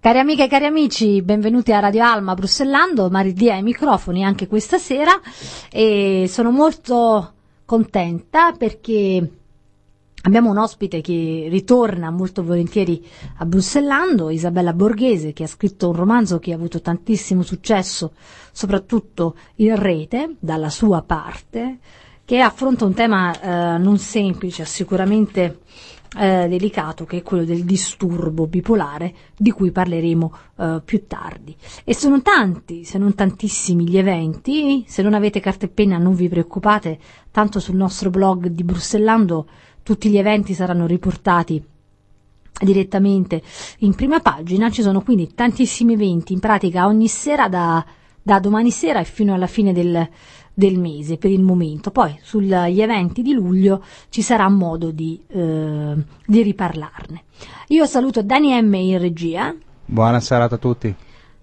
Cari amiche e cari amici, benvenuti a Radio Alma Brussellando, Maridia ai microfoni anche questa sera. E sono molto contenta perché abbiamo un ospite che ritorna molto volentieri a Brussellando, Isabella Borghese, che ha scritto un romanzo che ha avuto tantissimo successo, soprattutto in rete, dalla sua parte, che affronta un tema eh, non semplice, sicuramente eh, delicato che è quello del disturbo bipolare di cui parleremo eh, più tardi. E sono tanti, se non tantissimi, gli eventi. Se non avete carta e penna non vi preoccupate, tanto sul nostro blog di Brussellando tutti gli eventi saranno riportati direttamente in prima pagina. Ci sono quindi tantissimi eventi, in pratica ogni sera da, da domani sera e fino alla fine del, del mese per il momento. Poi sugli eventi di luglio ci sarà modo di, eh, di riparlarne. Io saluto Dani M in regia. Buona serata a tutti.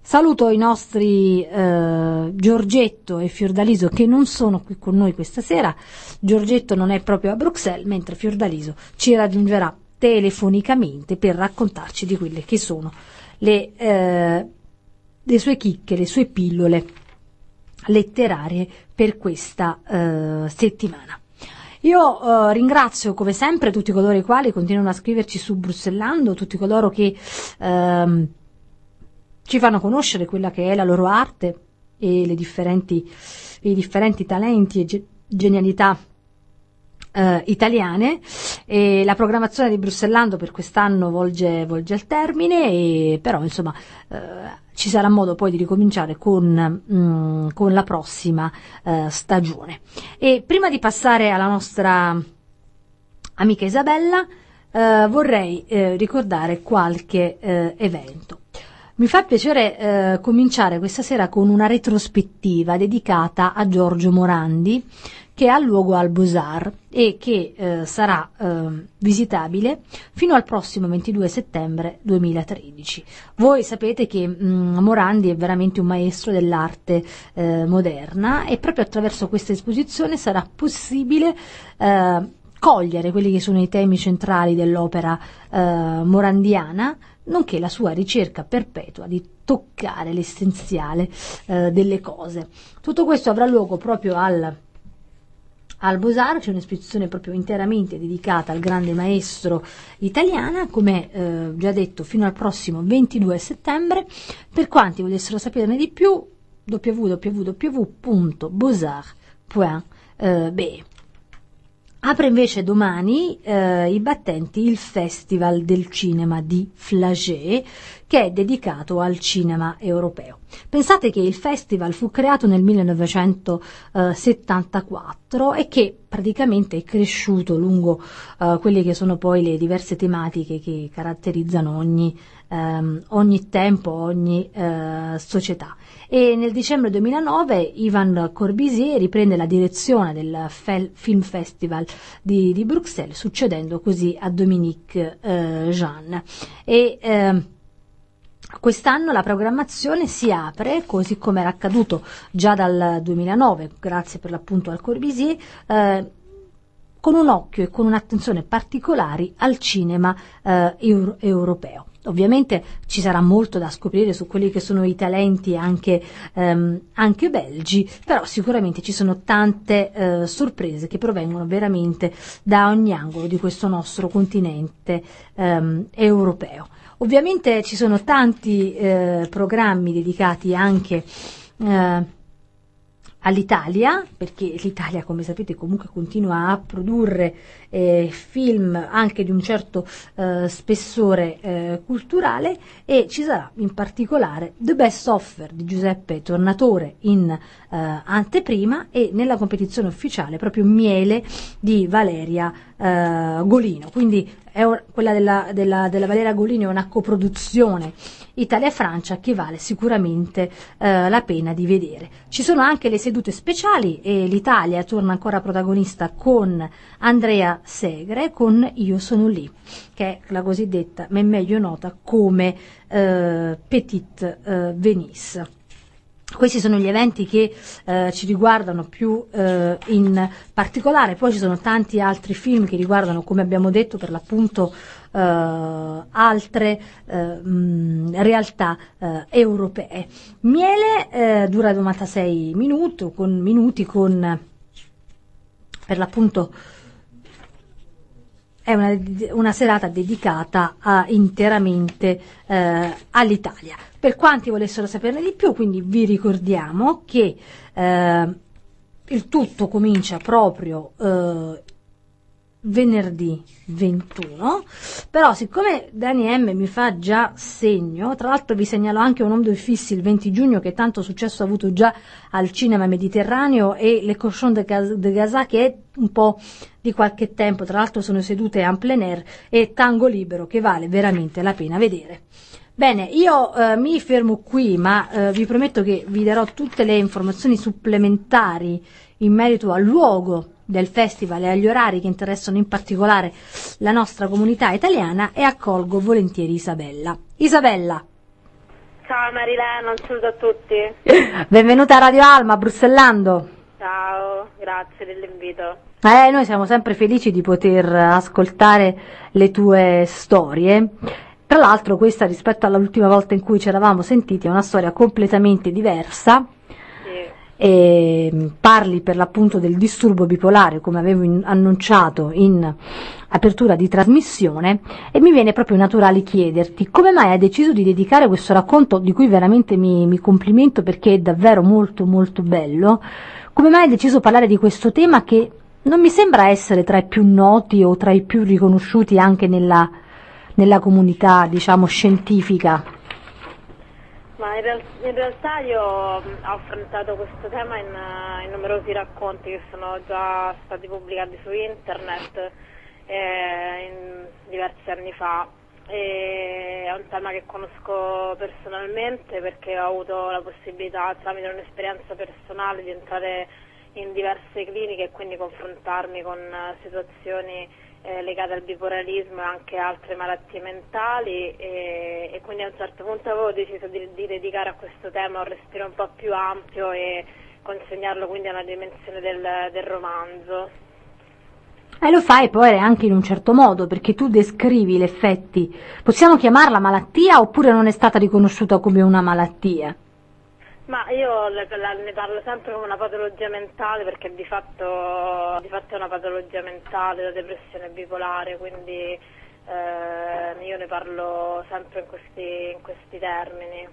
Saluto i nostri eh, Giorgetto e Fiordaliso che non sono qui con noi questa sera. Giorgetto non è proprio a Bruxelles, mentre Fiordaliso ci raggiungerà telefonicamente per raccontarci di quelle che sono le, eh, le sue chicche, le sue pillole letterarie per questa eh, settimana. Io eh, ringrazio come sempre tutti coloro i quali continuano a scriverci su Brussellando, tutti coloro che ehm, ci fanno conoscere quella che è la loro arte e differenti, i differenti talenti e ge- genialità eh, italiane. E la programmazione di Brussellando per quest'anno volge, volge al termine, e, però insomma eh, ci sarà modo poi di ricominciare con, mh, mm, con la prossima eh, stagione. E prima di passare alla nostra amica Isabella, eh, vorrei eh, ricordare qualche eh, evento. Mi fa piacere eh, cominciare questa sera con una retrospettiva dedicata a Giorgio Morandi, che ha luogo al Beaux-Arts e che eh, sarà eh, visitabile fino al prossimo 22 settembre 2013. Voi sapete che mh, mm, Morandi è veramente un maestro dell'arte eh, moderna e proprio attraverso questa esposizione sarà possibile eh, cogliere quelli che sono i temi centrali dell'opera eh, morandiana, nonché la sua ricerca perpetua di toccare l'essenziale eh, delle cose. Tutto questo avrà luogo proprio al al Beaux-Arts c'è un'esposizione proprio interamente dedicata al grande maestro italiana, come eh, già detto, fino al prossimo 22 settembre. Per quanti volessero saperne di più, www.beaux-arts.be. Apre invece domani eh, i battenti il Festival del Cinema di Flagey, che è dedicato al cinema europeo. Pensate che il festival fu creato nel 1974 e che praticamente è cresciuto lungo uh, quelle che sono poi le diverse tematiche che caratterizzano ogni, um, ogni tempo, ogni uh, società e nel dicembre 2009 Ivan Corbusier riprende la direzione del Fel- Film Festival di, di, Bruxelles, succedendo così a Dominique eh, Jean. E, eh, Quest'anno la programmazione si apre, così come era accaduto già dal 2009, grazie per l'appunto al Corbusier, eh, con un occhio e con un'attenzione particolari al cinema eh, euro- europeo. Ovviamente ci sarà molto da scoprire su quelli che sono i talenti anche, ehm, anche belgi, però sicuramente ci sono tante eh, sorprese che provengono veramente da ogni angolo di questo nostro continente ehm, europeo. Ovviamente ci sono tanti eh, programmi dedicati anche eh, all'Italia, perché l'Italia, come sapete, comunque continua a produrre eh, film anche di un certo eh, spessore eh, culturale e ci sarà in particolare The Best Offer di Giuseppe Tornatore in eh, anteprima e nella competizione ufficiale proprio Miele di Valeria eh, Golino. Quindi un, quella della, della, della Valeria Golino è una coproduzione Italia-Francia che vale sicuramente eh, la pena di vedere. Ci sono anche le sedute speciali e l'Italia torna ancora protagonista con Andrea Segre con Io sono lì, che è la cosiddetta, ma è meglio nota come eh, Petite eh, Venice. Questi sono gli eventi che eh, ci riguardano più eh, in particolare, poi ci sono tanti altri film che riguardano, come abbiamo detto, per l'appunto eh, altre eh, mh, realtà eh, europee. Miele eh, dura 96 minuti con, minuti con per l'appunto è una, una serata dedicata a, interamente all'Italia. Per quanti volessero saperne di più, quindi vi ricordiamo che eh, il tutto comincia proprio eh, venerdì 21, però siccome Dani M mi fa già segno, tra l'altro vi segnalo anche un nome fissi il 20 giugno che tanto successo ha avuto già al cinema mediterraneo e Le Cochon de, de Gaza che è un po' di qualche tempo, tra l'altro sono sedute en plein air e Tango Libero che vale veramente la pena vedere. Bene, io eh, mi fermo qui, ma eh, vi prometto che vi darò tutte le informazioni supplementari in merito al luogo del festival e agli orari che interessano in particolare la nostra comunità italiana e accolgo volentieri Isabella. Isabella. Ciao Marilena, un saluto a tutti. Benvenuta a Radio Alma, Brussellando. Ciao, grazie dell'invito. Eh, noi siamo sempre felici di poter ascoltare le tue storie. Tra l'altro questa rispetto all'ultima volta in cui ci eravamo sentiti è una storia completamente diversa. E parli per l'appunto del disturbo bipolare come avevo in, annunciato in apertura di trasmissione e mi viene proprio naturale chiederti come mai hai deciso di dedicare questo racconto di cui veramente mi, mi complimento perché è davvero molto molto bello come mai hai deciso di parlare di questo tema che non mi sembra essere tra i più noti o tra i più riconosciuti anche nella, nella comunità diciamo scientifica ma in, real- in, realtà io ho affrontato questo tema in, in, numerosi racconti che sono già stati pubblicati su internet eh, diversi anni fa. E è un tema che conosco personalmente perché ho avuto la possibilità tramite un'esperienza personale di entrare in diverse cliniche e quindi confrontarmi con situazioni eh, legate al bipolarismo e anche altre malattie mentali e, e, quindi a un certo punto avevo deciso di, di, dedicare a questo tema un respiro un po' più ampio e consegnarlo quindi a una dimensione del, del romanzo. E lo fai poi anche in un certo modo, perché tu descrivi gli effetti. Possiamo chiamarla malattia oppure non è stata riconosciuta come una malattia? Ma io ne parlo sempre come una patologia mentale perché di fatto, di fatto è una patologia mentale, la depressione bipolare, quindi eh, io ne parlo sempre in questi, in questi termini.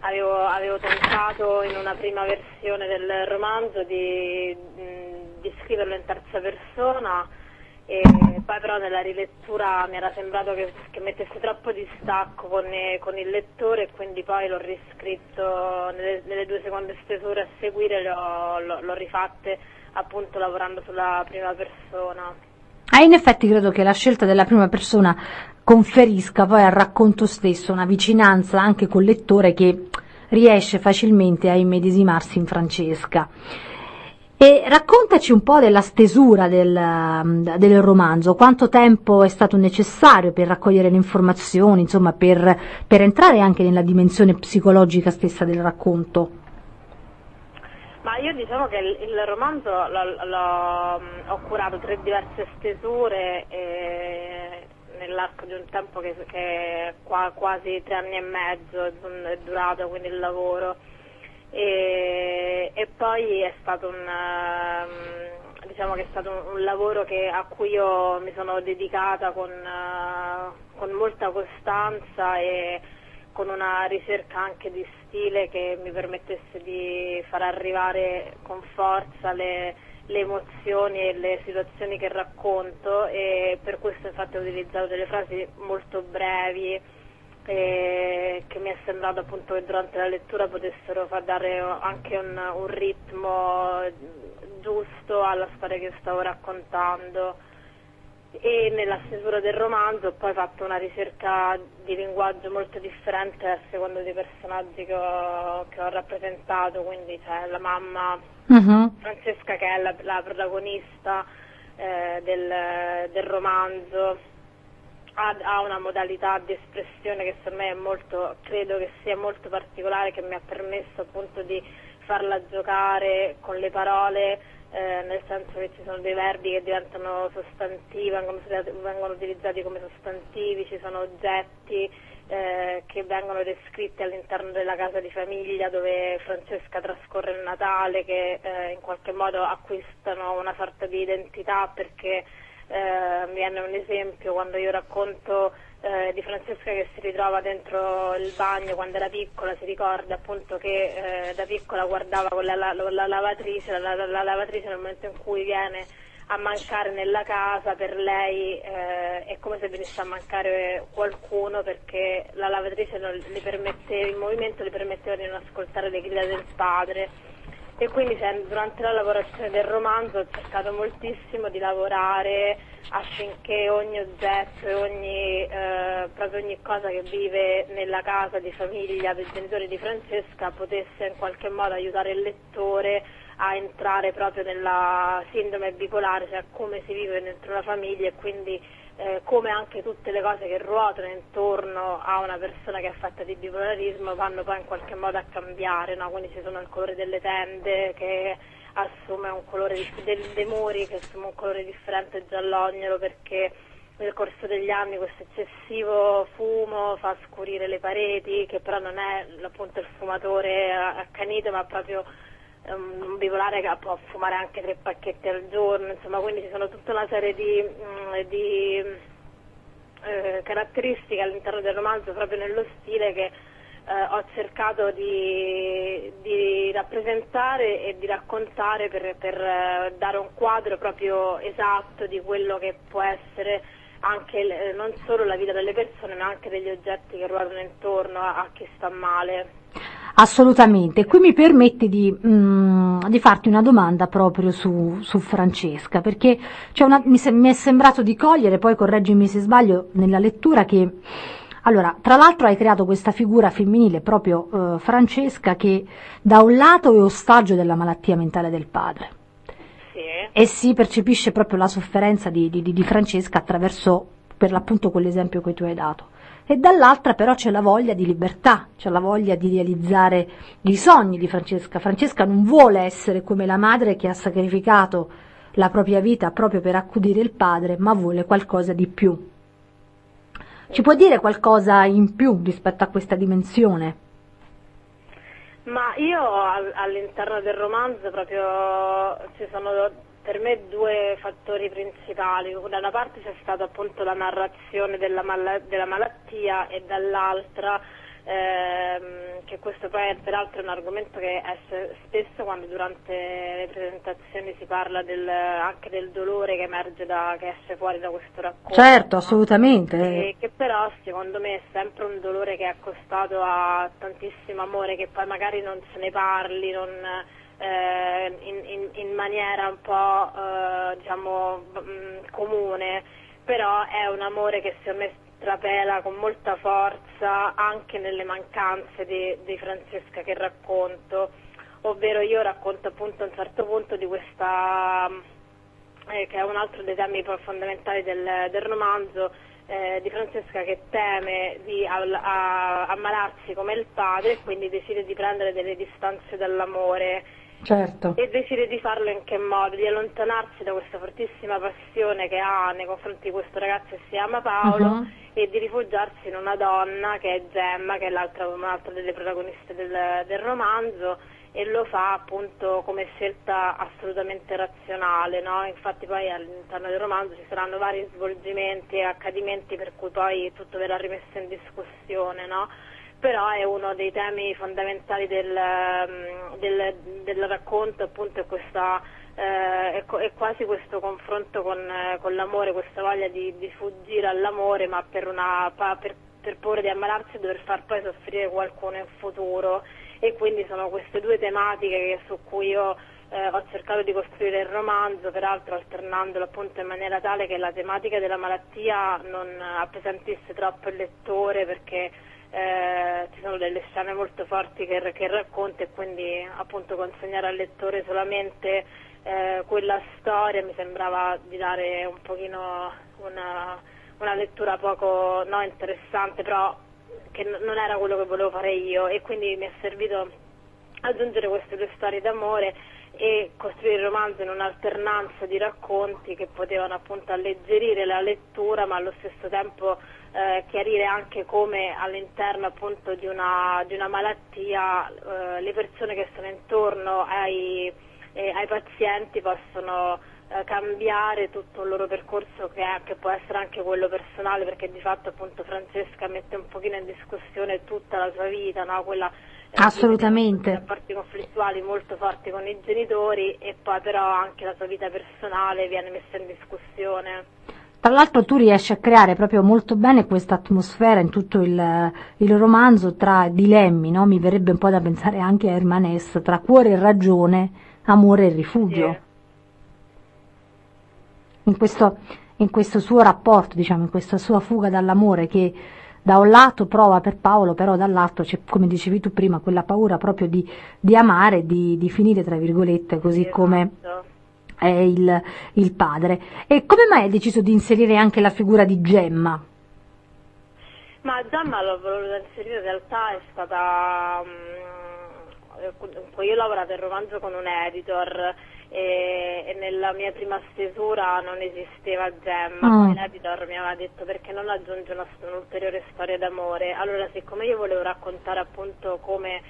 Avevo, avevo, tentato in una prima versione del romanzo di, di scriverlo in terza persona e poi però nella rilettura mi era sembrato che, che mettesse troppo distacco con, con, il lettore e quindi poi l'ho riscritto nelle, nelle due seconde stesure a seguire, l'ho, rifatte appunto lavorando sulla prima persona. Ah, in effetti credo che la scelta della prima persona conferisca poi al racconto stesso una vicinanza anche col lettore che riesce facilmente a immedesimarsi in Francesca. E raccontaci un po' della stesura del, del, romanzo, quanto tempo è stato necessario per raccogliere le informazioni, insomma per, per entrare anche nella dimensione psicologica stessa del racconto. Ma io diciamo che il, il romanzo l'ho, l'ho, ho curato tre diverse stesure nell'arco di un tempo che, che è qua, quasi tre anni e mezzo è durato quindi il lavoro e, e poi è stato un, um, diciamo è stato un, un lavoro che, a cui io mi sono dedicata con, uh, con molta costanza e con una ricerca anche di stile che mi permettesse di far arrivare con forza le, le emozioni e le situazioni che racconto. E per questo infatti ho utilizzato delle frasi molto brevi e che mi è sembrato appunto che durante la lettura potessero far dare anche un, un ritmo giusto alla storia che stavo raccontando e nella stesura del romanzo ho poi fatto una ricerca di linguaggio molto differente a seconda dei personaggi che ho, che ho rappresentato, quindi c'è la mamma uh-huh. Francesca che è la, la protagonista eh, del, del romanzo ha, una modalità di espressione che per me è molto, credo che sia molto particolare, che mi ha permesso appunto di farla giocare con le parole, eh, nel senso che ci sono dei verbi che diventano sostantivi, vengono, vengono utilizzati come sostantivi, ci sono oggetti eh, che vengono descritti all'interno della casa di famiglia dove Francesca trascorre il Natale, che eh, in qualche modo acquistano una sorta di identità perché eh, mi viene un esempio quando io racconto eh, di Francesca che si ritrova dentro il bagno quando era piccola, si ricorda appunto che eh, da piccola guardava con la, la, la lavatrice, la, la, lavatrice nel momento in cui viene a mancare nella casa per lei eh, è come se venisse a mancare qualcuno perché la lavatrice non le permetteva, il movimento le permetteva di non ascoltare le grida del padre e quindi durante la lavorazione del romanzo ho cercato moltissimo di lavorare affinché ogni oggetto e ogni, eh, proprio ogni cosa che vive nella casa di famiglia del genitore di Francesca potesse in qualche modo aiutare il lettore a entrare proprio nella sindrome bipolare, cioè come si vive dentro una famiglia e quindi eh, come anche tutte le cose che ruotano intorno a una persona che è fatta di bipolarismo vanno poi in qualche modo a cambiare, no? quindi ci sono il colore delle tende che assume un colore dei, dei muri che assume un colore differente giallognolo perché nel corso degli anni questo eccessivo fumo fa scurire le pareti, che però non è appunto il fumatore accanito ma proprio un bipolare che può fumare anche tre pacchetti al giorno, insomma, quindi ci sono tutta una serie di, mm, di eh, caratteristiche all'interno del romanzo proprio nello stile che eh, ho cercato di, di, rappresentare e di raccontare per, per eh, dare un quadro proprio esatto di quello che può essere anche eh, non solo la vita delle persone ma anche degli oggetti che ruotano intorno a, a chi sta male. Assolutamente, qui mi permette di, mm, di farti una domanda proprio su, su Francesca, perché una, mi, mi, è sembrato di cogliere, poi correggimi se sbaglio, nella lettura che, allora, tra l'altro hai creato questa figura femminile proprio eh, Francesca che da un lato è ostaggio della malattia mentale del padre. E si percepisce proprio la sofferenza di, di, di Francesca attraverso, per l'appunto, quell'esempio che tu hai dato e dall'altra però c'è la voglia di libertà, c'è la voglia di realizzare i sogni di Francesca. Francesca non vuole essere come la madre che ha sacrificato la propria vita proprio per accudire il padre, ma vuole qualcosa di più. Ci può dire qualcosa in più rispetto a questa dimensione? Ma io all'interno del romanzo proprio ci sono per me due fattori principali. Da una parte c'è stata appunto la narrazione della, mal- della malattia e dall'altra ehm, che questo poi è peraltro un argomento che spesso quando durante le presentazioni si parla del, anche del dolore che emerge da, che esce fuori da questo racconto. Certo, assolutamente. E che però secondo me è sempre un dolore che è accostato a tantissimo amore, che poi magari non se ne parli, non eh, in, in, in, maniera un po' eh, diciamo, mh, mm, comune, però è un amore che secondo me trapela con molta forza anche nelle mancanze di, Francesca che racconto, ovvero io racconto appunto a un certo punto di questa, eh, che è un altro dei temi fondamentali del, del romanzo, eh, di Francesca che teme di a, a, ammalarsi come il padre e quindi decide di prendere delle distanze dall'amore Certo. E decide di farlo in che modo? Di allontanarsi da questa fortissima passione che ha nei confronti di questo ragazzo che si chiama Paolo uh-huh. e di rifugiarsi in una donna che è Gemma, che è l'altra, un'altra delle protagoniste del, del romanzo e lo fa appunto come scelta assolutamente razionale, no? infatti poi all'interno del romanzo ci saranno vari svolgimenti e accadimenti per cui poi tutto verrà rimesso in discussione. No? Però è uno dei temi fondamentali del, mm, del, del racconto, appunto è, questa, eh, è, quasi questo confronto con, eh, con l'amore, questa voglia di, di, fuggire all'amore ma per, una, per, per paura di ammalarsi e dover far poi soffrire qualcuno in futuro. E quindi sono queste due tematiche su cui io eh, ho cercato di costruire il romanzo, peraltro alternandolo appunto in maniera tale che la tematica della malattia non appesantisse troppo il lettore perché eh, ci sono delle scene molto forti che, che racconta e quindi appunto consegnare al lettore solamente eh, quella storia mi sembrava di dare un pochino una, una lettura poco no, interessante, però che n- non era quello che volevo fare io. E quindi mi è servito aggiungere queste due storie d'amore e costruire il romanzo in un'alternanza di racconti che potevano appunto alleggerire la lettura ma allo stesso tempo eh, chiarire anche come all'interno appunto di una, di una malattia eh, le persone che sono intorno ai, eh, ai pazienti possono eh, cambiare tutto il loro percorso che, è, che, può essere anche quello personale perché di fatto appunto Francesca mette un pochino in discussione tutta la sua vita, no? quella Assolutamente. rapporti conflittuali molto forti con i genitori e poi però anche la sua vita personale viene messa in discussione. Tra l'altro tu riesci a creare proprio molto bene questa atmosfera in tutto il, il romanzo tra dilemmi, no? mi verrebbe un po' da pensare anche a Hermanes, tra cuore e ragione, amore e rifugio. Sì. In, questo, in questo suo rapporto, diciamo, in questa sua fuga dall'amore che da un lato prova per Paolo, però dall'altro c'è, come dicevi tu prima, quella paura proprio di, di amare, di, di, finire, tra virgolette, così esatto. come è il, il, padre. E come mai hai deciso di inserire anche la figura di Gemma? Ma Gemma l'ho voluta inserire in realtà è stata... Um, io ho lavorato in romanzo con un editor e, e, nella mia prima stesura non esisteva Gemma, mm. l'editor mi aveva detto perché non aggiunge un'ulteriore storia d'amore. Allora siccome io volevo raccontare appunto come,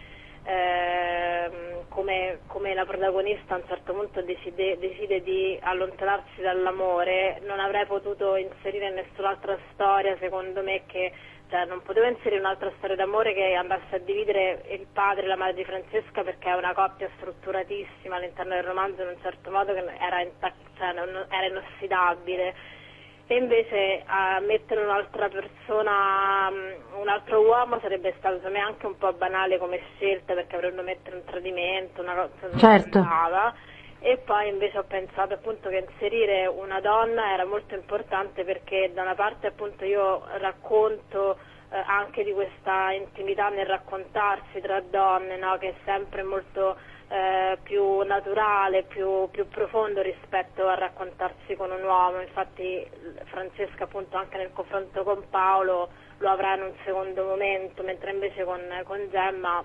eh, come, come la protagonista a un certo punto decide, decide, di allontanarsi dall'amore, non avrei potuto inserire nessun'altra storia secondo me che cioè, non potevo inserire un'altra storia d'amore che andasse a dividere il padre e la madre di Francesca perché è una coppia strutturatissima all'interno del romanzo in un certo modo che era, cioè, non, era inossidabile e invece a mettere un'altra persona, mm, un altro uomo sarebbe stato secondo me anche un po' banale come scelta perché avrebbero mettere un tradimento, una cosa certo. E poi invece ho pensato appunto che inserire una donna era molto importante perché da una parte appunto io racconto eh, anche di questa intimità nel raccontarsi tra donne, no? che è sempre molto eh, più naturale, più, più, profondo rispetto a raccontarsi con un uomo. Infatti Francesca appunto anche nel confronto con Paolo lo avrà in un secondo momento, mentre invece con, con Gemma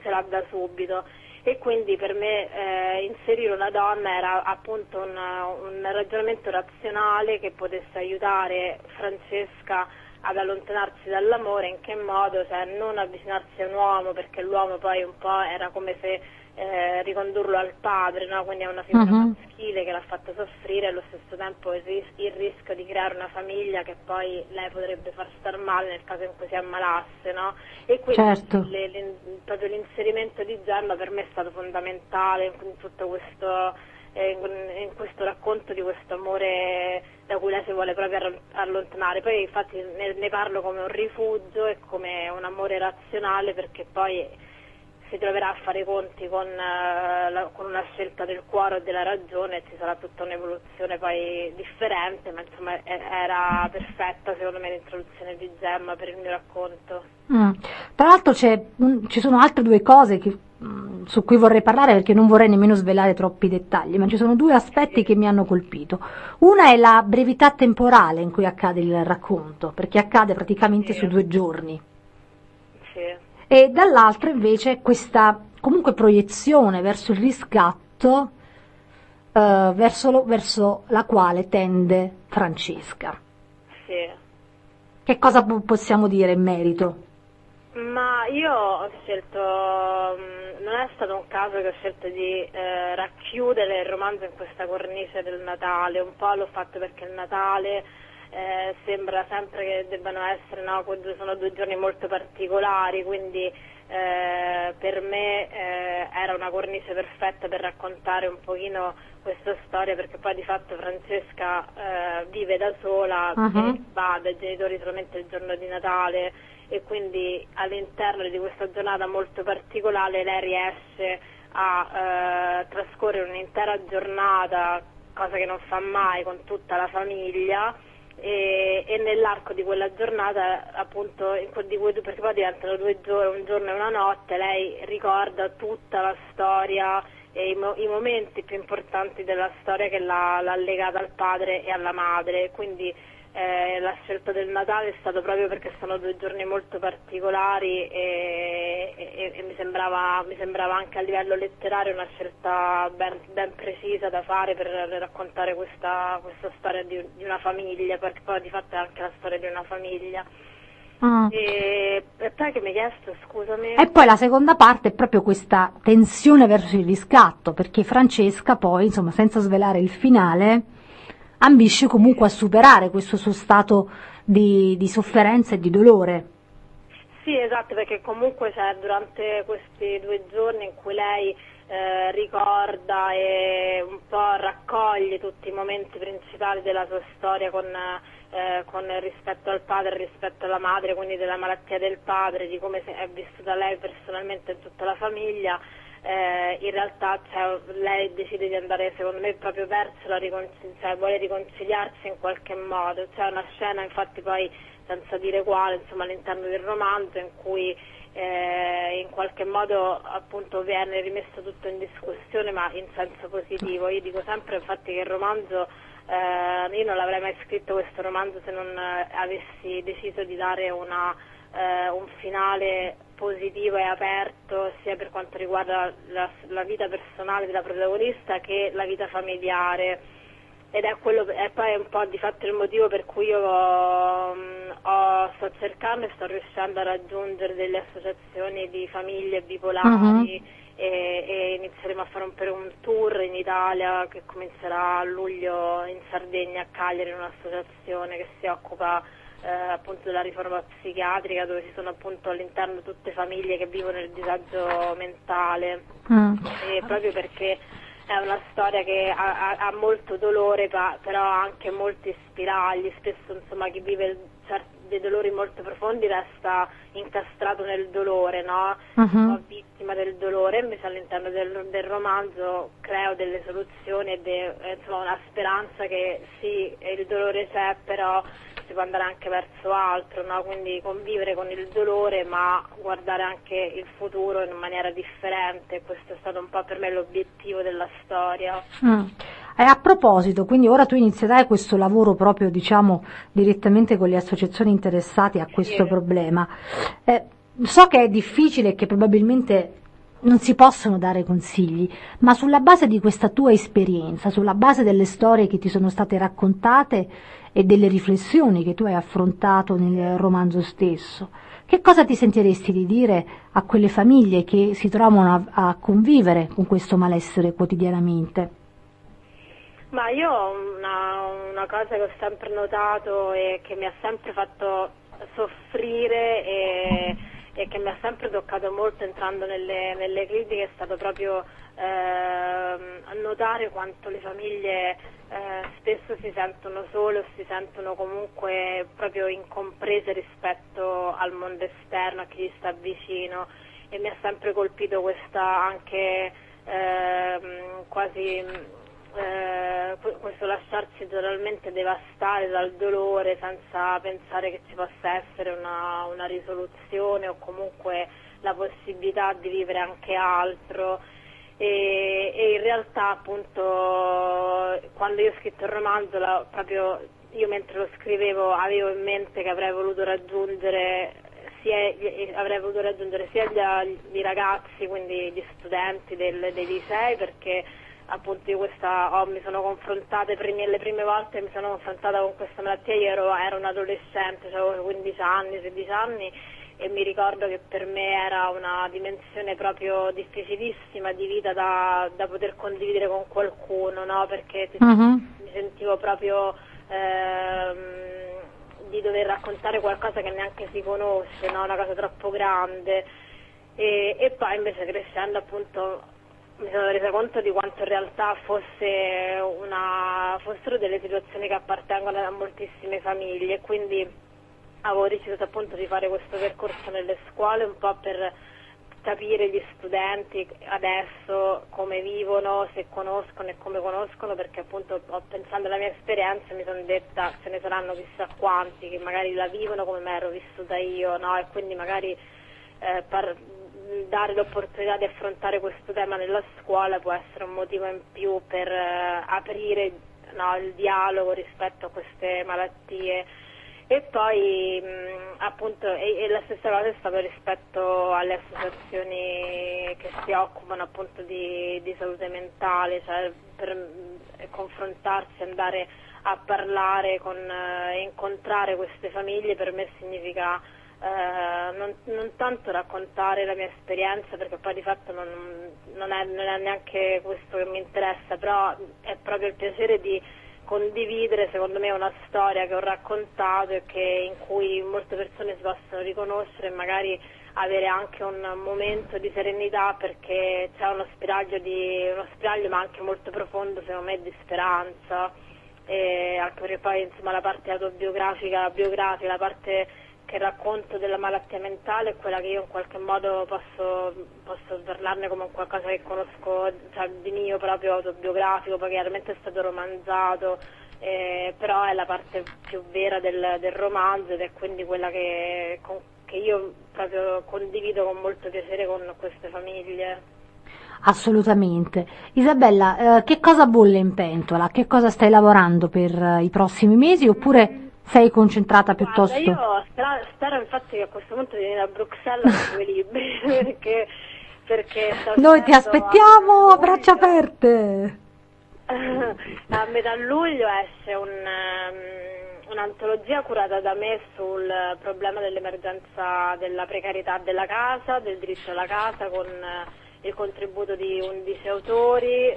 ce l'ha da subito. E quindi per me eh, inserire una donna era appunto un, un ragionamento razionale che potesse aiutare Francesca ad allontanarsi dall'amore, in che modo, cioè non avvicinarsi a un uomo perché l'uomo poi un po' era come se eh, ricondurlo al padre, no? quindi è una figura uh-huh. maschile che l'ha fatta soffrire e allo stesso tempo il, ris- il, rischio di creare una famiglia che poi lei potrebbe far star male nel caso in cui si ammalasse. No? E quindi certo. le, le, proprio l'inserimento di Gemma per me è stato fondamentale in tutto questo, eh, in questo racconto di questo amore da cui lei si vuole proprio allontanare. Poi infatti ne, ne parlo come un rifugio e come un amore razionale perché poi si troverà a fare i conti con, uh, la, con, una scelta del cuore e della ragione e ci sarà tutta un'evoluzione poi differente, ma insomma era perfetta secondo me l'introduzione di Gemma per il mio racconto. Mm. Tra l'altro mh, ci sono altre due cose che, mm, su cui vorrei parlare perché non vorrei nemmeno svelare troppi dettagli, ma ci sono due aspetti che mi hanno colpito. Una è la brevità temporale in cui accade il racconto, perché accade praticamente sì. su due giorni. Sì e dall'altra invece questa comunque proiezione verso il riscatto eh, verso, verso, la quale tende Francesca. Sì. Che cosa possiamo dire in merito? Ma io ho scelto, mm, non è stato un caso che ho scelto di eh, racchiudere il romanzo in questa cornice del Natale, un po' l'ho fatto perché il Natale eh, sembra sempre che debbano essere, no, sono due giorni molto particolari, quindi eh, per me eh, era una cornice perfetta per raccontare un pochino questa storia perché poi di fatto Francesca eh, vive da sola uh-huh. va dai genitori solamente il giorno di Natale e quindi all'interno di questa giornata molto particolare lei riesce a eh, trascorrere un'intera giornata, cosa che non fa mai con tutta la famiglia e, e, nell'arco di quella giornata, appunto, di cui, perché poi diventano due giorni, un giorno e una notte, lei ricorda tutta la storia e i, i momenti più importanti della storia che l'ha, l'ha, legata al padre e alla madre, quindi eh, la scelta del Natale è stata proprio perché sono due giorni molto particolari e, e, e mi, sembrava, mi, sembrava, anche a livello letterario una scelta ben, ben precisa da fare per raccontare questa, questa storia di, di, una famiglia, perché poi di fatto è anche la storia di una famiglia. E, e poi che mi hai chiesto, scusami. E poi la seconda parte è proprio questa tensione verso il riscatto, perché Francesca poi, insomma, senza svelare il finale, ambisce comunque a superare questo suo stato di, di sofferenza e di dolore. Sì, esatto, perché comunque cioè, durante questi due giorni in cui lei eh, ricorda e un po' raccoglie tutti i momenti principali della sua storia con, eh, con rispetto al padre, rispetto alla madre, quindi della malattia del padre, di come è vissuta lei personalmente e tutta la famiglia, eh, in realtà cioè, lei decide di andare secondo me proprio verso la riconciliazione, cioè, vuole riconciliarsi in qualche modo, c'è una scena infatti poi senza dire quale insomma, all'interno del romanzo in cui eh, in qualche modo appunto viene rimesso tutto in discussione ma in senso positivo, io dico sempre infatti che il romanzo eh, io non l'avrei mai scritto questo romanzo se non eh, avessi deciso di dare una, eh, un finale positivo e aperto sia per quanto riguarda la, la, vita personale della protagonista che la vita familiare ed è, quello, è poi un po' di fatto il motivo per cui io ho, ho, sto cercando e sto riuscendo a raggiungere delle associazioni di famiglie bipolari uh-huh. e, e, inizieremo a fare un, un tour in Italia che comincerà a luglio in Sardegna a Cagliari in un'associazione che si occupa eh, appunto della riforma psichiatrica dove ci sono appunto all'interno tutte famiglie che vivono il disagio mentale mm. e proprio perché è una storia che ha, ha, ha molto dolore però ha anche molti spiragli, spesso insomma chi vive certi, dei dolori molto profondi resta incastrato nel dolore, no? Uh-huh. vittima del dolore, invece all'interno del, del romanzo creo delle soluzioni e de, insomma, una speranza che sì, il dolore c'è però si può andare anche verso altro, no? quindi convivere con il dolore ma guardare anche il futuro in maniera differente, questo è stato un po' per me l'obiettivo della storia. Mm. E a proposito, quindi ora tu inizierai questo lavoro proprio diciamo direttamente con le associazioni interessate a questo sì. problema. Eh, so che è difficile e che probabilmente non si possono dare consigli, ma sulla base di questa tua esperienza, sulla base delle storie che ti sono state raccontate e delle riflessioni che tu hai affrontato nel romanzo stesso, che cosa ti sentiresti di dire a quelle famiglie che si trovano a, a convivere con questo malessere quotidianamente? Ma io una, una cosa che ho sempre notato e che mi ha sempre fatto soffrire e e che mi ha sempre toccato molto entrando nelle, nelle critiche è stato proprio eh, notare quanto le famiglie eh, spesso si sentono sole o si sentono comunque proprio incomprese rispetto al mondo esterno, a chi gli sta vicino. E mi ha sempre colpito questa anche eh, quasi eh, questo lasciarsi totalmente devastare dal dolore senza pensare che ci possa essere una, una risoluzione o comunque la possibilità di vivere anche altro. E, e, in realtà appunto quando io ho scritto il romanzo la, proprio io mentre lo scrivevo avevo in mente che avrei voluto raggiungere sia, avrei voluto raggiungere sia gli, gli ragazzi, quindi gli studenti del, dei licei perché appunto io questa, oh, mi sono confrontata primi, le prime volte mi sono confrontata con questa malattia, io ero, ero un adolescente, avevo 15 anni, 16 anni e mi ricordo che per me era una dimensione proprio difficilissima di vita da, da poter condividere con qualcuno, no? perché uh-huh. mi sentivo proprio ehm, di dover raccontare qualcosa che neanche si conosce, no? una cosa troppo grande. E, e poi invece crescendo appunto mi sono resa conto di quanto in realtà una, fossero delle situazioni che appartengono a moltissime famiglie quindi avevo deciso appunto di fare questo percorso nelle scuole un po' per capire gli studenti adesso come vivono, se conoscono e come conoscono, perché appunto pensando alla mia esperienza mi sono detta ce ne saranno chissà quanti che magari la vivono come me ero vissuta io, no? E quindi magari eh, par- dare l'opportunità di affrontare questo tema nella scuola può essere un motivo in più per eh, aprire no, il dialogo rispetto a queste malattie. E poi mh, appunto e, e la stessa cosa è stata rispetto alle associazioni che si occupano appunto di, di salute mentale, cioè per mh, confrontarsi, andare a parlare con, eh, incontrare queste famiglie per me significa eh, non, non, tanto raccontare la mia esperienza perché poi di fatto non, non, è, non, è, neanche questo che mi interessa, però è proprio il piacere di condividere secondo me una storia che ho raccontato e che, in cui molte persone si possono riconoscere e magari avere anche un momento di serenità perché c'è uno spiraglio, di, uno spiraglio ma anche molto profondo secondo me di speranza. E anche perché poi insomma la parte autobiografica, biografica, la parte che racconto della malattia mentale è quella che io in qualche modo posso, posso parlarne come qualcosa che conosco cioè, di mio proprio autobiografico, poi chiaramente è stato romanzato, eh, però è la parte più vera del, del, romanzo ed è quindi quella che, con, che io proprio condivido con molto piacere con queste famiglie. Assolutamente. Isabella, eh, che cosa bolle in pentola? Che cosa stai lavorando per eh, i prossimi mesi? Oppure sei concentrata piuttosto? Guarda, io spero, spero, infatti che a questo punto di venire a Bruxelles con due libri perché, perché Noi ti aspettiamo a braccia aperte! a metà luglio esce un, um, un'antologia curata da me sul problema dell'emergenza della precarietà della casa, del diritto alla casa con uh, il contributo di 11 autori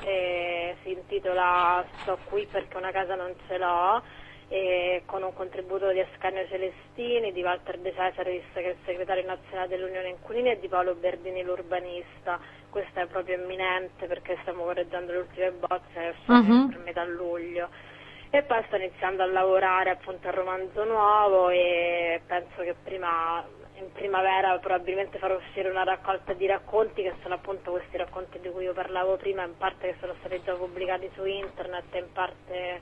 si intitola Sto qui perché una casa non ce l'ho e con un contributo di Ascanio Celestini, di Walter De è il segretario nazionale dell'Unione Inquilini e di Paolo Berdini l'urbanista. Questo è proprio imminente perché stiamo correggendo le ultime bozze uh-huh. per metà luglio. E poi sto iniziando a lavorare appunto al romanzo nuovo e penso che prima in primavera probabilmente farò uscire una raccolta di racconti che sono appunto questi racconti di cui io parlavo prima, in parte che sono stati già pubblicati su internet e in parte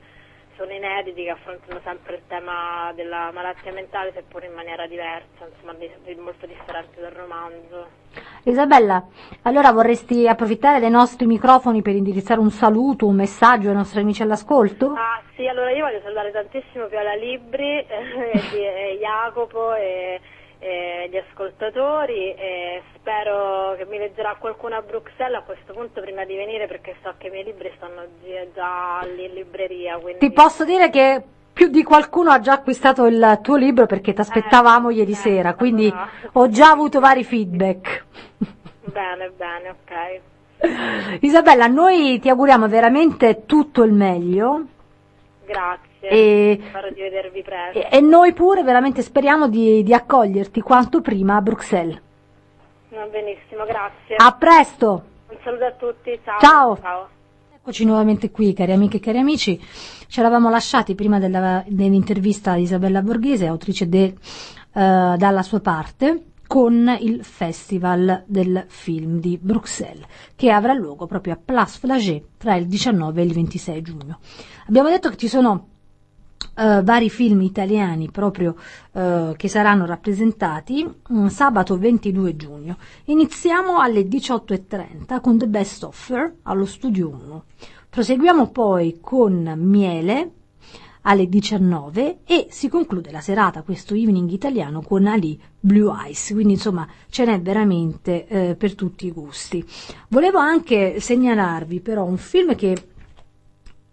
sono inediti che affrontano sempre il tema della malattia mentale seppur in maniera diversa, insomma molto differente dal romanzo. Isabella, allora vorresti approfittare dei nostri microfoni per indirizzare un saluto, un messaggio ai nostri amici all'ascolto? Ah sì, allora io voglio salutare tantissimo Viola Libri, eh, e Jacopo e eh, gli ascoltatori e spero che mi leggerà qualcuno a Bruxelles a questo punto prima di venire perché so che i miei libri stanno già lì in libreria. Quindi... Ti posso dire che più di qualcuno ha già acquistato il tuo libro perché ti aspettavamo eh, ieri eh, sera, quindi no. ho già avuto vari feedback. Bene, bene, ok. Isabella, noi ti auguriamo veramente tutto il meglio. Grazie. E, Spero di vedervi presto. E, e, noi pure veramente speriamo di, di accoglierti quanto prima a Bruxelles. Va benissimo, grazie. A presto. Un saluto a tutti, ciao. Ciao. ciao. Eccoci nuovamente qui, cari amiche e cari amici. Ci eravamo lasciati prima della, dell'intervista di Isabella Borghese, autrice de, uh, dalla sua parte, con il Festival del Film di Bruxelles, che avrà luogo proprio a Place Flagey tra il 19 e il 26 giugno. Abbiamo detto che ci sono Uh, vari film italiani proprio uh, che saranno rappresentati um, sabato 22 giugno. Iniziamo alle 18.30 con The Best Offer allo studio 1. Proseguiamo poi con Miele alle 19 e si conclude la serata, questo evening italiano, con Ali Blue Eyes, quindi insomma ce n'è veramente eh, per tutti i gusti. Volevo anche segnalarvi però un film che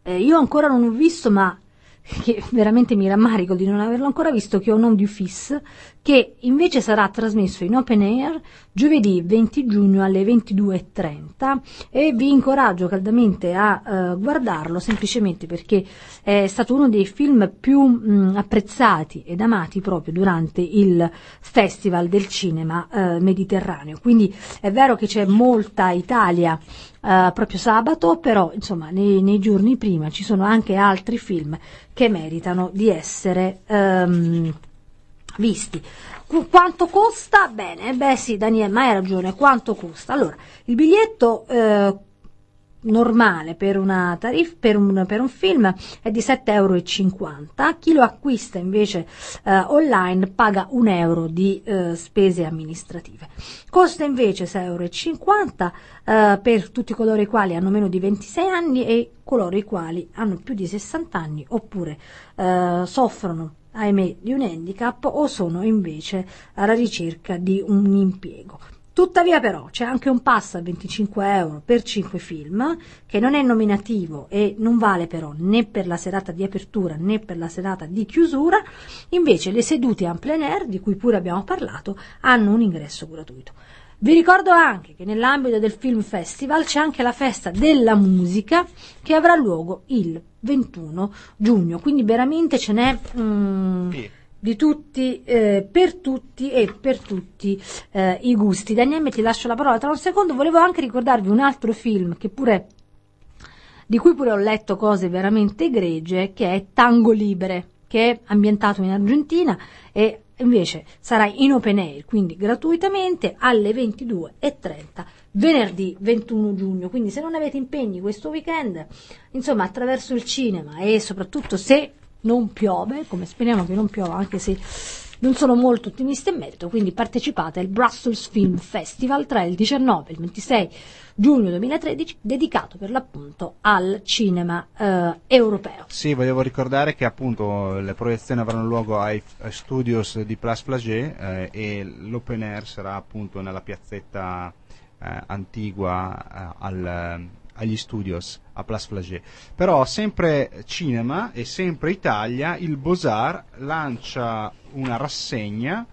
eh, io ancora non ho visto ma che veramente mi rammarico di non averlo ancora visto, che è un nom du fils, che invece sarà trasmesso in open air giovedì 20 giugno alle 22.30 e vi incoraggio caldamente a uh, guardarlo semplicemente perché è stato uno dei film più mh, apprezzati ed amati proprio durante il Festival del Cinema uh, Mediterraneo. Quindi è vero che c'è molta Italia uh, proprio sabato, però insomma nei, nei, giorni prima ci sono anche altri film che meritano di essere um, Qu- quanto costa? Bene, beh sì, Daniele, ma hai ragione, quanto costa? Allora, il biglietto eh, normale per, una tarif, per, un, per un film è di 7,50 euro. Chi lo acquista invece eh, online paga un euro di eh, spese amministrative. Costa invece 6,50 euro eh, per tutti coloro i quali hanno meno di 26 anni e coloro i quali hanno più di 60 anni oppure eh, soffrono ahimè di un handicap o sono invece alla ricerca di un impiego. Tuttavia però c'è anche un pass a 25 euro per 5 film che non è nominativo e non vale però né per la serata di apertura né per la serata di chiusura, invece le sedute en plein air, di cui pure abbiamo parlato, hanno un ingresso gratuito. Vi ricordo anche che nell'ambito del Film Festival c'è anche la festa della musica che avrà luogo il 21 giugno, quindi veramente ce n'è... Mm, di tutti, eh, per tutti e per tutti eh, i gusti. Daniele, ti lascio la parola tra un secondo. Volevo anche ricordarvi un altro film che pure, di cui pure ho letto cose veramente egregie, che è Tango Libere, che è ambientato in Argentina e invece sarà in open air, quindi gratuitamente alle 22.30 venerdì 21 giugno. Quindi se non avete impegni questo weekend, insomma, attraverso il cinema e soprattutto se non piove, come speriamo che non piova, anche se non sono molto ottimista in merito, quindi partecipate al Brussels Film Festival tra il 19 e il 26 giugno 2013, dedicato per l'appunto al cinema eh, europeo. Sì, volevo ricordare che appunto le proiezioni avranno luogo ai, ai studios di Place Flagey eh, e l'open air sarà appunto nella piazzetta eh, antigua eh, al agli studios a Place Flagey. Però sempre cinema e sempre Italia, il Beaux-Arts lancia una rassegna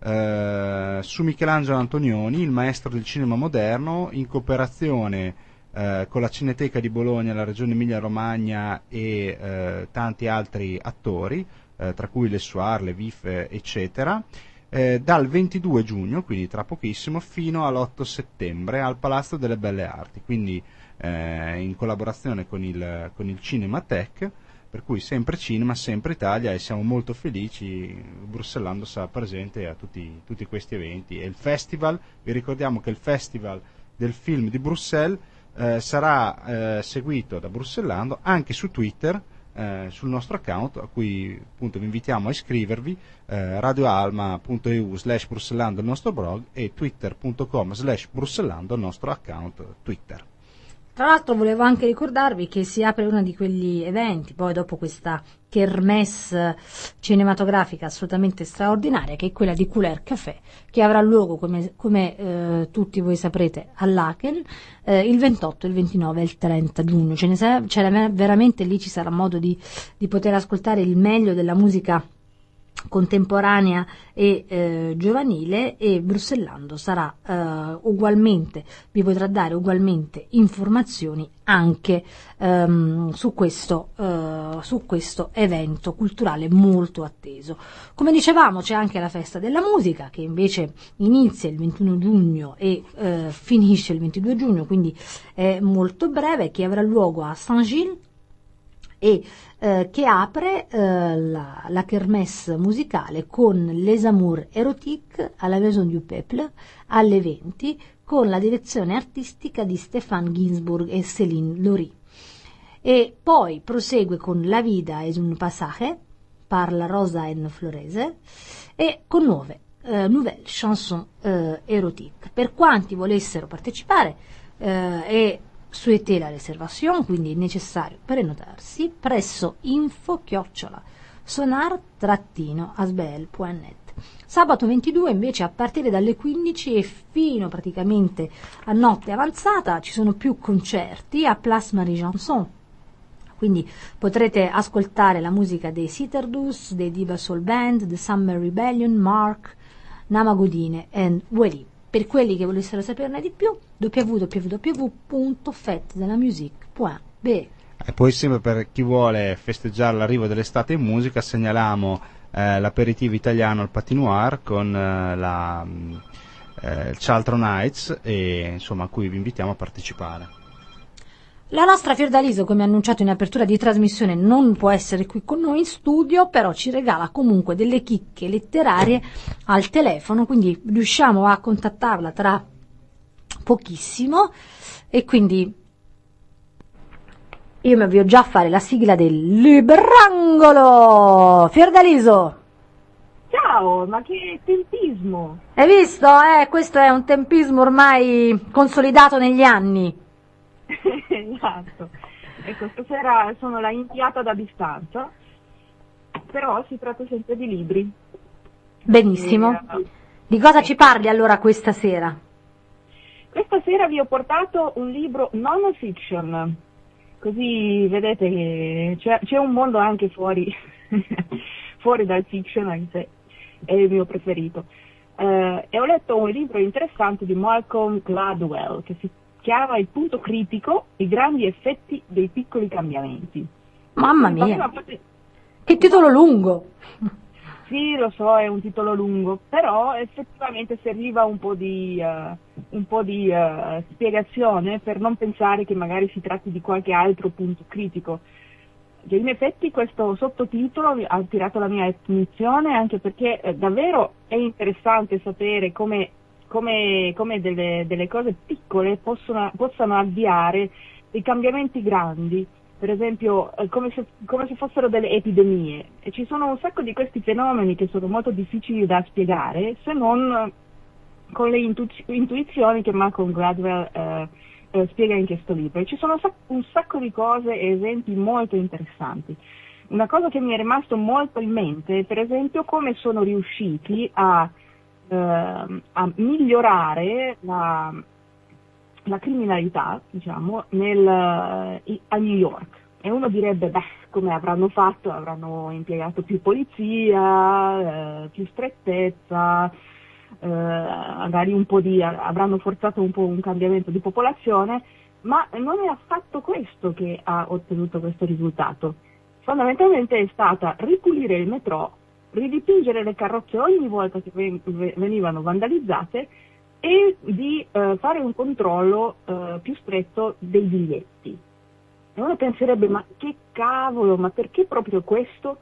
eh, su Michelangelo Antonioni, il maestro del cinema moderno, in cooperazione eh, con la Cineteca di Bologna, la Regione Emilia-Romagna e eh, tanti altri attori, eh, tra cui le Suar, le Vif, eccetera. Eh, dal 22 giugno, quindi tra pochissimo, fino all'8 settembre al Palazzo delle Belle Arti. Quindi eh, in collaborazione con il, con il Cinematech, per cui sempre cinema, sempre Italia e siamo molto felici, Brussellando sarà presente a tutti, tutti questi eventi. E il festival, vi ricordiamo che il festival del film di Bruxelles eh, sarà eh, seguito da Brussellando anche su Twitter, eh, sul nostro account a cui appunto vi invitiamo a iscrivervi eh, radioalma.eu slash brussellando il nostro blog e twitter.com slash brussellando il nostro account Twitter. Tra l'altro volevo anche ricordarvi che si apre uno di quegli eventi, poi dopo questa kermesse cinematografica assolutamente straordinaria, che è quella di Couler Café, che avrà luogo, come, come eh, tutti voi saprete, all'Aken eh, il 28, il 29 e il 30 giugno. Ce ne sarà, veramente lì ci sarà modo di, di poter ascoltare il meglio della musica contemporanea e eh, giovanile e Brussellando sarà eh, ugualmente, vi potrà dare ugualmente informazioni anche ehm, su, questo, eh, su questo evento culturale molto atteso. Come dicevamo c'è anche la festa della musica che invece inizia il 21 giugno e eh, finisce il 22 giugno, quindi è molto breve, che avrà luogo a Saint-Gilles e eh, che apre eh, la, la kermesse musicale con Les Amours Erotiques alla Maison du Peuple alle 20 con la direzione artistica di Stéphane Ginsburg e Céline Laurie. E poi prosegue con La vida es un passage, parla Rosa en Florese, e con nuove eh, nouvelle chanson eh, erotique. Per quanti volessero partecipare eh, e Souhaitez la reservation, quindi è necessario prenotarsi presso info-chiocciola sonar-asbel.net. Sabato 22 invece a partire dalle 15 e fino praticamente a notte avanzata ci sono più concerti a Place Marie Janson. Quindi potrete ascoltare la musica dei Citardus, dei Diva Soul Band, The Summer Rebellion, Mark, Namagodine e Welly. Per quelli che volessero saperne di più, www.fetdelamusic.be E poi sempre per chi vuole festeggiare l'arrivo dell'estate in musica segnaliamo eh, l'aperitivo italiano al Patinoir con eh, la mm, eh, Charlton Nights e, insomma, a cui vi invitiamo a partecipare. La nostra Fiordaliso, come annunciato in apertura di trasmissione, non può essere qui con noi in studio, però ci regala comunque delle chicche letterarie al telefono, quindi riusciamo a contattarla tra pochissimo e quindi io mi avvio già a fare la sigla del Librangolo! Fiordaliso! Ciao, ma che tempismo! Hai visto? Eh, questo è un tempismo ormai consolidato negli anni. Esatto. Ecco, stasera sono la inviata da distanza, però si tratta sempre di libri. Benissimo. E, Di cosa ci parli allora questa sera? Questa sera vi ho portato un libro non fiction, così vedete che c'è, c'è un mondo anche fuori, fuori dal fiction, anche se è il mio preferito. Eh, e ho letto un libro interessante di Malcolm Gladwell che si chiama Il punto critico, i grandi effetti dei piccoli cambiamenti. Mamma mia, parte- che titolo lungo! Sì, lo so, è un titolo lungo, però effettivamente serviva un po' di, eh, un po' di eh, spiegazione per non pensare che magari si tratti di qualche altro punto critico. Cioè, in effetti questo sottotitolo ha attirato la mia attenzione anche perché eh, davvero è interessante sapere come, come- come delle, delle cose piccole possono, possano avviare dei cambiamenti grandi per esempio eh, come se, come se fossero delle epidemie e ci sono un sacco di questi fenomeni che sono molto difficili da spiegare se non con le intu- intuizioni che Malcolm Gladwell eh, eh, spiega in questo libro. E ci sono un sac- un sacco di cose e esempi molto interessanti. Una cosa che mi è rimasto molto in mente è per esempio come sono riusciti a, a migliorare la, la criminalità, diciamo, nel, i- a New York. E uno direbbe, beh, come avranno fatto? Avranno impiegato più polizia, eh, più strettezza, eh, magari un po' di, avranno forzato un po' un cambiamento di popolazione, ma non è affatto questo che ha ottenuto questo risultato. Fondamentalmente è stata ripulire il metro, ridipingere le carrozze ogni volta che ven- ve- venivano vandalizzate e di eh, fare un controllo eh, più stretto dei biglietti. E uno penserebbe, ma che cavolo, ma perché proprio questo?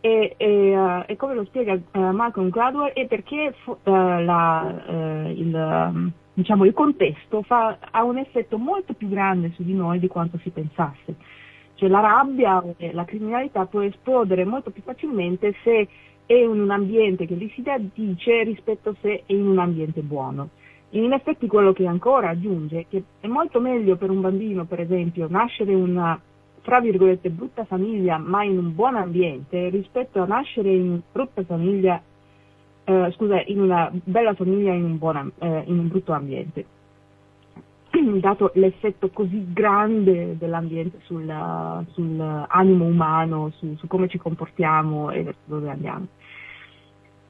E, e, eh, e come lo spiega eh, Malcolm Gladwell, è perché eh, la, il, diciamo, il contesto fa- ha un effetto molto più grande su di noi di quanto si pensasse. Cioè la rabbia la criminalità può esplodere molto più facilmente se è in un ambiente che gli si dice rispetto se è in un ambiente buono. In effetti quello che ancora aggiunge, che è molto meglio per un bambino, per esempio, nascere in una, tra virgolette, brutta famiglia ma in un buon ambiente rispetto a nascere in famiglia, eh, scusa, in una bella famiglia in un, buon eh, in un brutto ambiente. Dato l'effetto così grande dell'ambiente sul, sul animo umano, su, su come ci comportiamo e verso dove andiamo.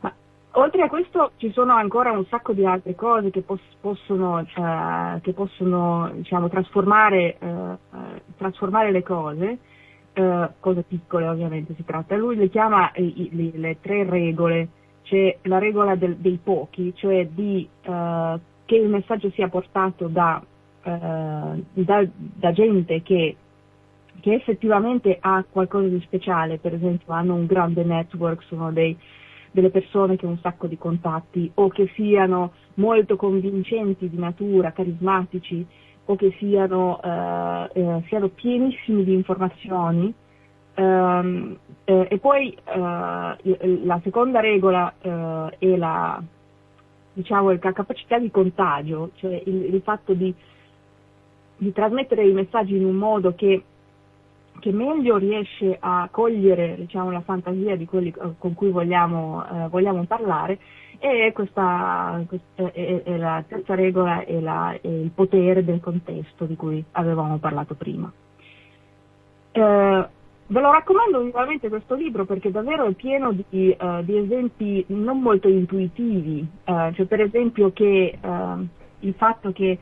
Ma oltre a questo ci sono ancora un sacco di altre cose che pos- possono, eh, che possono diciamo, trasformare, eh, trasformare le cose, eh, cose piccole ovviamente si tratta. Lui le chiama eh, i- le, le tre regole, c'è la regola del- dei pochi, cioè di, eh, che il messaggio sia portato da, eh, da- da gente che che effettivamente ha qualcosa di speciale, per esempio hanno un grande network, sono dei, delle persone che hanno un sacco di contatti o che siano molto convincenti di natura, carismatici o che siano, eh, eh, siano pienissimi di informazioni. Ehm, eh, e poi eh, la seconda regola è la, diciamo, la capacità di contagio, cioè il, il fatto di, di trasmettere i messaggi in un modo che che meglio riesce a cogliere diciamo, la fantasia di quelli eh, con cui vogliamo, eh, vogliamo parlare e questa, è, la terza regola è, il potere del contesto di cui avevamo parlato prima. Eh, ve lo raccomando vivamente questo libro perché davvero è pieno di, uh, di esempi non molto intuitivi, uh, cioè per esempio che uh, il fatto che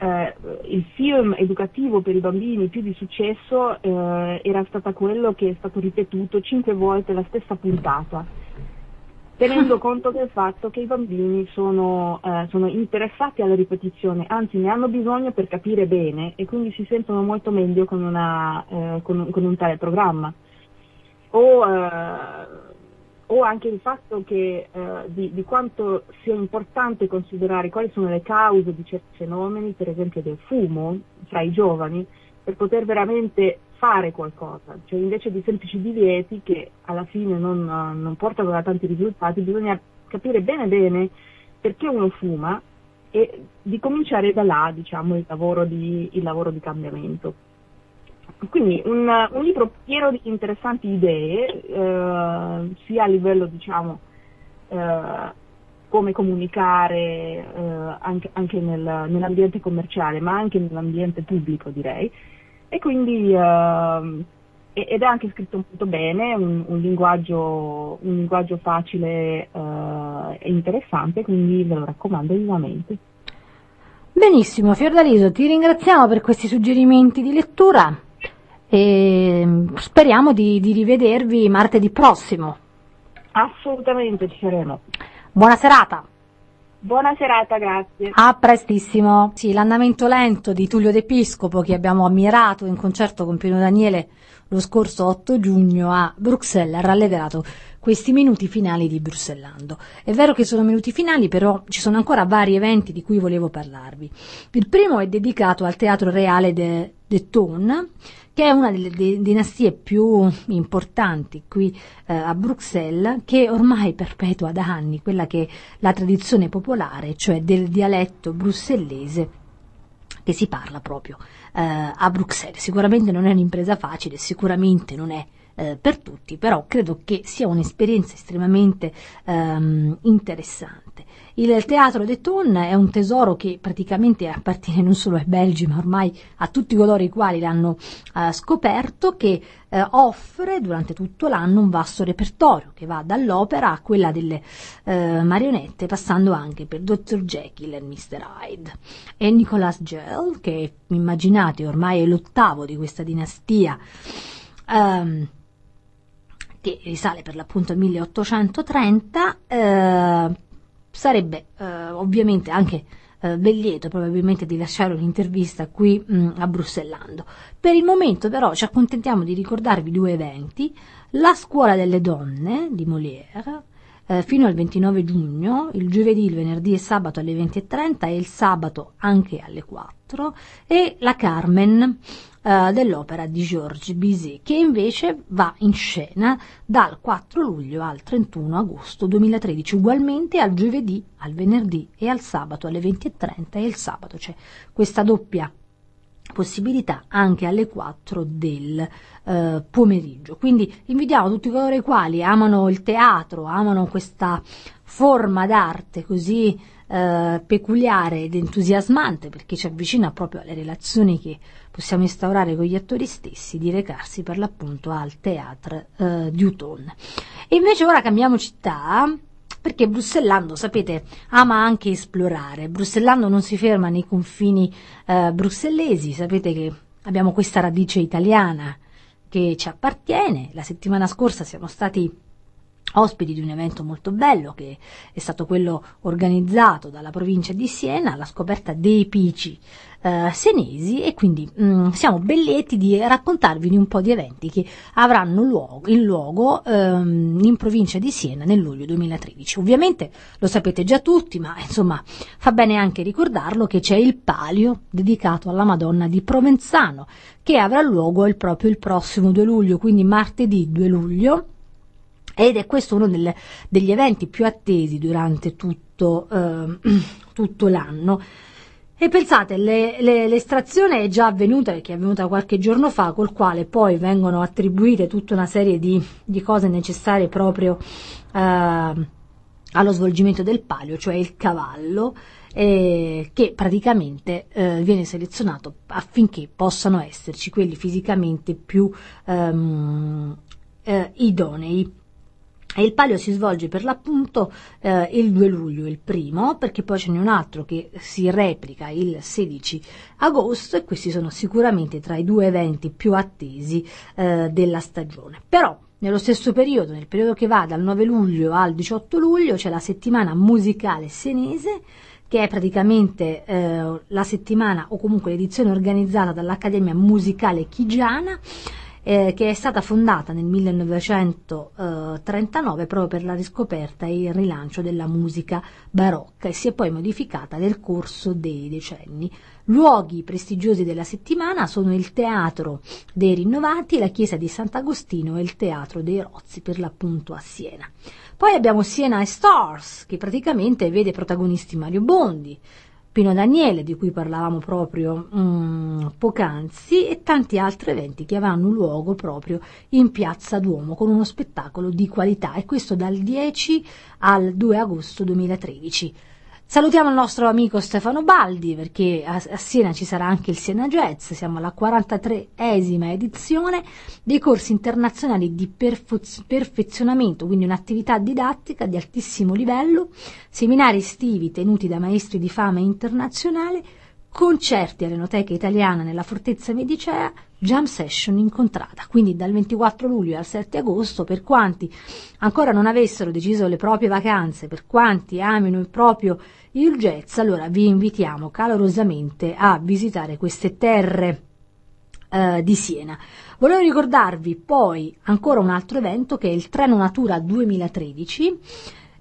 eh, il film educativo per i bambini più di successo eh, era stato quello che è stato ripetuto cinque volte la stessa puntata, tenendo conto del fatto che i bambini sono, eh, sono interessati alla ripetizione, anzi ne hanno bisogno per capire bene e quindi si sentono molto meglio con, una, eh, con, un, con un tale programma. O, eh, o anche il fatto che, eh, di, di, quanto sia importante considerare quali sono le cause di certi fenomeni, per esempio del fumo fra i giovani, per poter veramente fare qualcosa, cioè invece di semplici divieti che alla fine non, non portano a tanti risultati, bisogna capire bene bene perché uno fuma e di cominciare da là, diciamo, il lavoro di, il lavoro di cambiamento. Quindi un, un, libro pieno di interessanti idee, eh, sia a livello, diciamo, eh, come comunicare eh, anche, anche nel, nell'ambiente commerciale, ma anche nell'ambiente pubblico, direi. E quindi eh, ed è anche scritto molto bene, un, un, linguaggio, un linguaggio, facile uh, e interessante, quindi ve lo raccomando vivamente. Benissimo, Fiordaliso, ti ringraziamo per questi suggerimenti di lettura e speriamo di, di rivedervi martedì prossimo. Assolutamente ci saremo. Buona serata. Buona serata, grazie. A prestissimo. Sì, l'andamento lento di Tullio D'Episcopo che abbiamo ammirato in concerto con Pino Daniele lo scorso 8 giugno a Bruxelles ha rallegrato questi minuti finali di Bruxellando. È vero che sono minuti finali, però ci sono ancora vari eventi di cui volevo parlarvi. Il primo è dedicato al Teatro Reale de, de Thon, che è una delle dinastie più importanti qui eh, a Bruxelles, che ormai perpetua da anni quella che è la tradizione popolare, cioè del dialetto brussellese che si parla proprio eh, a Bruxelles. Sicuramente non è un'impresa facile, sicuramente non è eh, per tutti, però credo che sia un'esperienza estremamente ehm, interessante. Il teatro de Thon è un tesoro che praticamente appartiene non solo ai belgi, ma ormai a tutti coloro i quali l'hanno eh, scoperto, che eh, offre durante tutto l'anno un vasto repertorio che va dall'opera a quella delle eh, marionette, passando anche per Dr. Jekyll e Mr. Hyde. E Nicolas Gell, che immaginate ormai è l'ottavo di questa dinastia, ehm, che risale per l'appunto al 1830, eh, sarebbe eh, ovviamente anche eh, ben lieto probabilmente di lasciare un'intervista qui mh, mm, a Bruxellando. Per il momento però ci accontentiamo di ricordarvi due eventi, la scuola delle donne di Molière, eh, fino al 29 giugno, il giovedì, il venerdì e sabato alle 20.30 e il sabato anche alle 4 e la Carmen eh, dell'opera di Georges Bizet che invece va in scena dal 4 luglio al 31 agosto 2013 ugualmente al giovedì, al venerdì e al sabato alle 20.30 e il sabato c'è questa doppia possibilità anche alle 4 del eh, pomeriggio. Quindi invitiamo tutti coloro i quali amano il teatro, amano questa forma d'arte così eh, peculiare ed entusiasmante perché ci avvicina proprio alle relazioni che possiamo instaurare con gli attori stessi di recarsi per l'appunto al Théâtre eh, di Uton. E invece ora cambiamo città perché Bruxellando, sapete, ama anche esplorare. Bruxellando non si ferma nei confini eh, bruxellesi, sapete che abbiamo questa radice italiana che ci appartiene. La settimana scorsa siamo stati ospiti di un evento molto bello che è stato quello organizzato dalla provincia di Siena, la scoperta dei pici eh, senesi e quindi mh, mm, siamo belletti di raccontarvi di un po' di eventi che avranno luogo, in luogo ehm, in provincia di Siena nel luglio 2013. Ovviamente lo sapete già tutti, ma insomma fa bene anche ricordarlo che c'è il palio dedicato alla Madonna di Provenzano che avrà luogo il, proprio il prossimo 2 luglio, quindi martedì 2 luglio ed è questo uno delle, degli eventi più attesi durante tutto, eh, tutto l'anno. E pensate, le, le, l'estrazione è già avvenuta, perché è avvenuta qualche giorno fa, col quale poi vengono attribuite tutta una serie di, di cose necessarie proprio eh, allo svolgimento del palio, cioè il cavallo, eh, che praticamente eh, viene selezionato affinché possano esserci quelli fisicamente più ehm, eh, idonei. E il palio si svolge per l'appunto eh, il 2 luglio, il primo, perché poi ce n'è un altro che si replica il 16 agosto e questi sono sicuramente tra i due eventi più attesi eh, della stagione. Però nello stesso periodo, nel periodo che va dal 9 luglio al 18 luglio, c'è la settimana musicale senese, che è praticamente eh, la settimana o comunque l'edizione organizzata dall'Accademia Musicale Chigiana eh, che è stata fondata nel 1939 proprio per la riscoperta e il rilancio della musica barocca e si è poi modificata nel corso dei decenni. Luoghi prestigiosi della settimana sono il Teatro dei Rinnovati, la Chiesa di Sant'Agostino e il Teatro dei Rozzi, per l'appunto a Siena. Poi abbiamo Siena e Stars, che praticamente vede protagonisti Mario Bondi, Pino Daniele, di cui parlavamo proprio um, poc'anzi, e tanti altri eventi che avranno luogo proprio in Piazza Duomo con uno spettacolo di qualità e questo dal 10 al 2 agosto 2013. Salutiamo il nostro amico Stefano Baldi perché a, Siena ci sarà anche il Siena Jazz, siamo alla 43esima edizione dei corsi internazionali di perf- perfezionamento, quindi un'attività didattica di altissimo livello, seminari estivi tenuti da maestri di fama internazionale, concerti all'Enoteca Italiana nella Fortezza Medicea, jam session incontrata. Quindi dal 24 luglio al 7 agosto, per quanti ancora non avessero deciso le proprie vacanze, per quanti amino proprio il jazz, allora vi invitiamo calorosamente a visitare queste terre eh, di Siena. Volevo ricordarvi poi ancora un altro evento che è il Treno Natura 2013.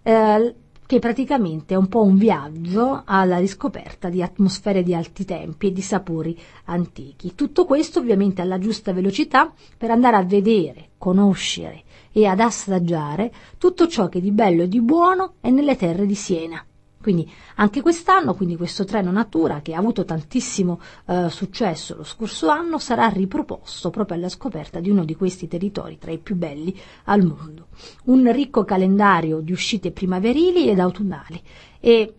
Eh, che praticamente è un po' un viaggio alla riscoperta di atmosfere di alti tempi e di sapori antichi. Tutto questo ovviamente alla giusta velocità per andare a vedere, conoscere e ad assaggiare tutto ciò che di bello e di buono è nelle terre di Siena. Quindi anche quest'anno, quindi questo treno Natura che ha avuto tantissimo eh, successo lo scorso anno, sarà riproposto proprio alla scoperta di uno di questi territori tra i più belli al mondo. Un ricco calendario di uscite primaverili ed autunnali e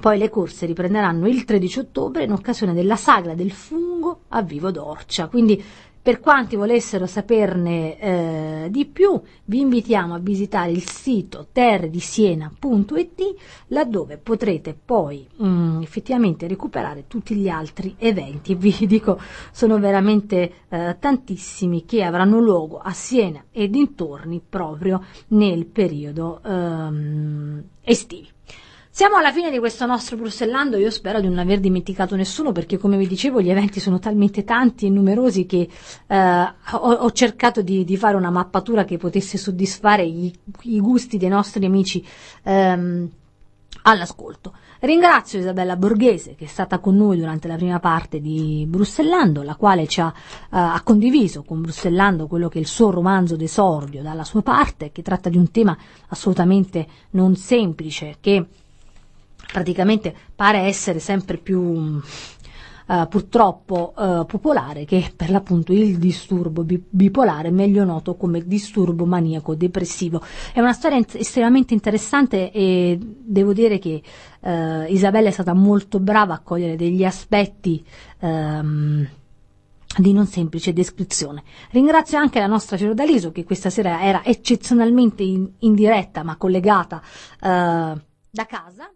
poi le corse riprenderanno il 13 ottobre in occasione della sagra del fungo a Vivo d'Orcia. Quindi per quanti volessero saperne eh, di più, vi invitiamo a visitare il sito terredisiena.it laddove potrete poi mh, mm, effettivamente recuperare tutti gli altri eventi. Vi dico, sono veramente eh, tantissimi che avranno luogo a Siena e dintorni proprio nel periodo ehm, estivo. Siamo alla fine di questo nostro Brussellando, io spero di non aver dimenticato nessuno perché come vi dicevo gli eventi sono talmente tanti e numerosi che eh, ho, ho, cercato di, di, fare una mappatura che potesse soddisfare i, i gusti dei nostri amici ehm, all'ascolto. Ringrazio Isabella Borghese che è stata con noi durante la prima parte di Brussellando, la quale ci ha, eh, ha condiviso con Brussellando quello che è il suo romanzo d'esordio dalla sua parte, che tratta di un tema assolutamente non semplice, che praticamente pare essere sempre più uh, purtroppo uh, popolare che per l'appunto il disturbo bi- bipolare, meglio noto come disturbo maniaco depressivo. È una storia in- estremamente interessante e devo dire che uh, Isabella è stata molto brava a cogliere degli aspetti um, di non semplice descrizione. Ringrazio anche la nostra Fiordaliso che questa sera era eccezionalmente in, in diretta ma collegata da casa.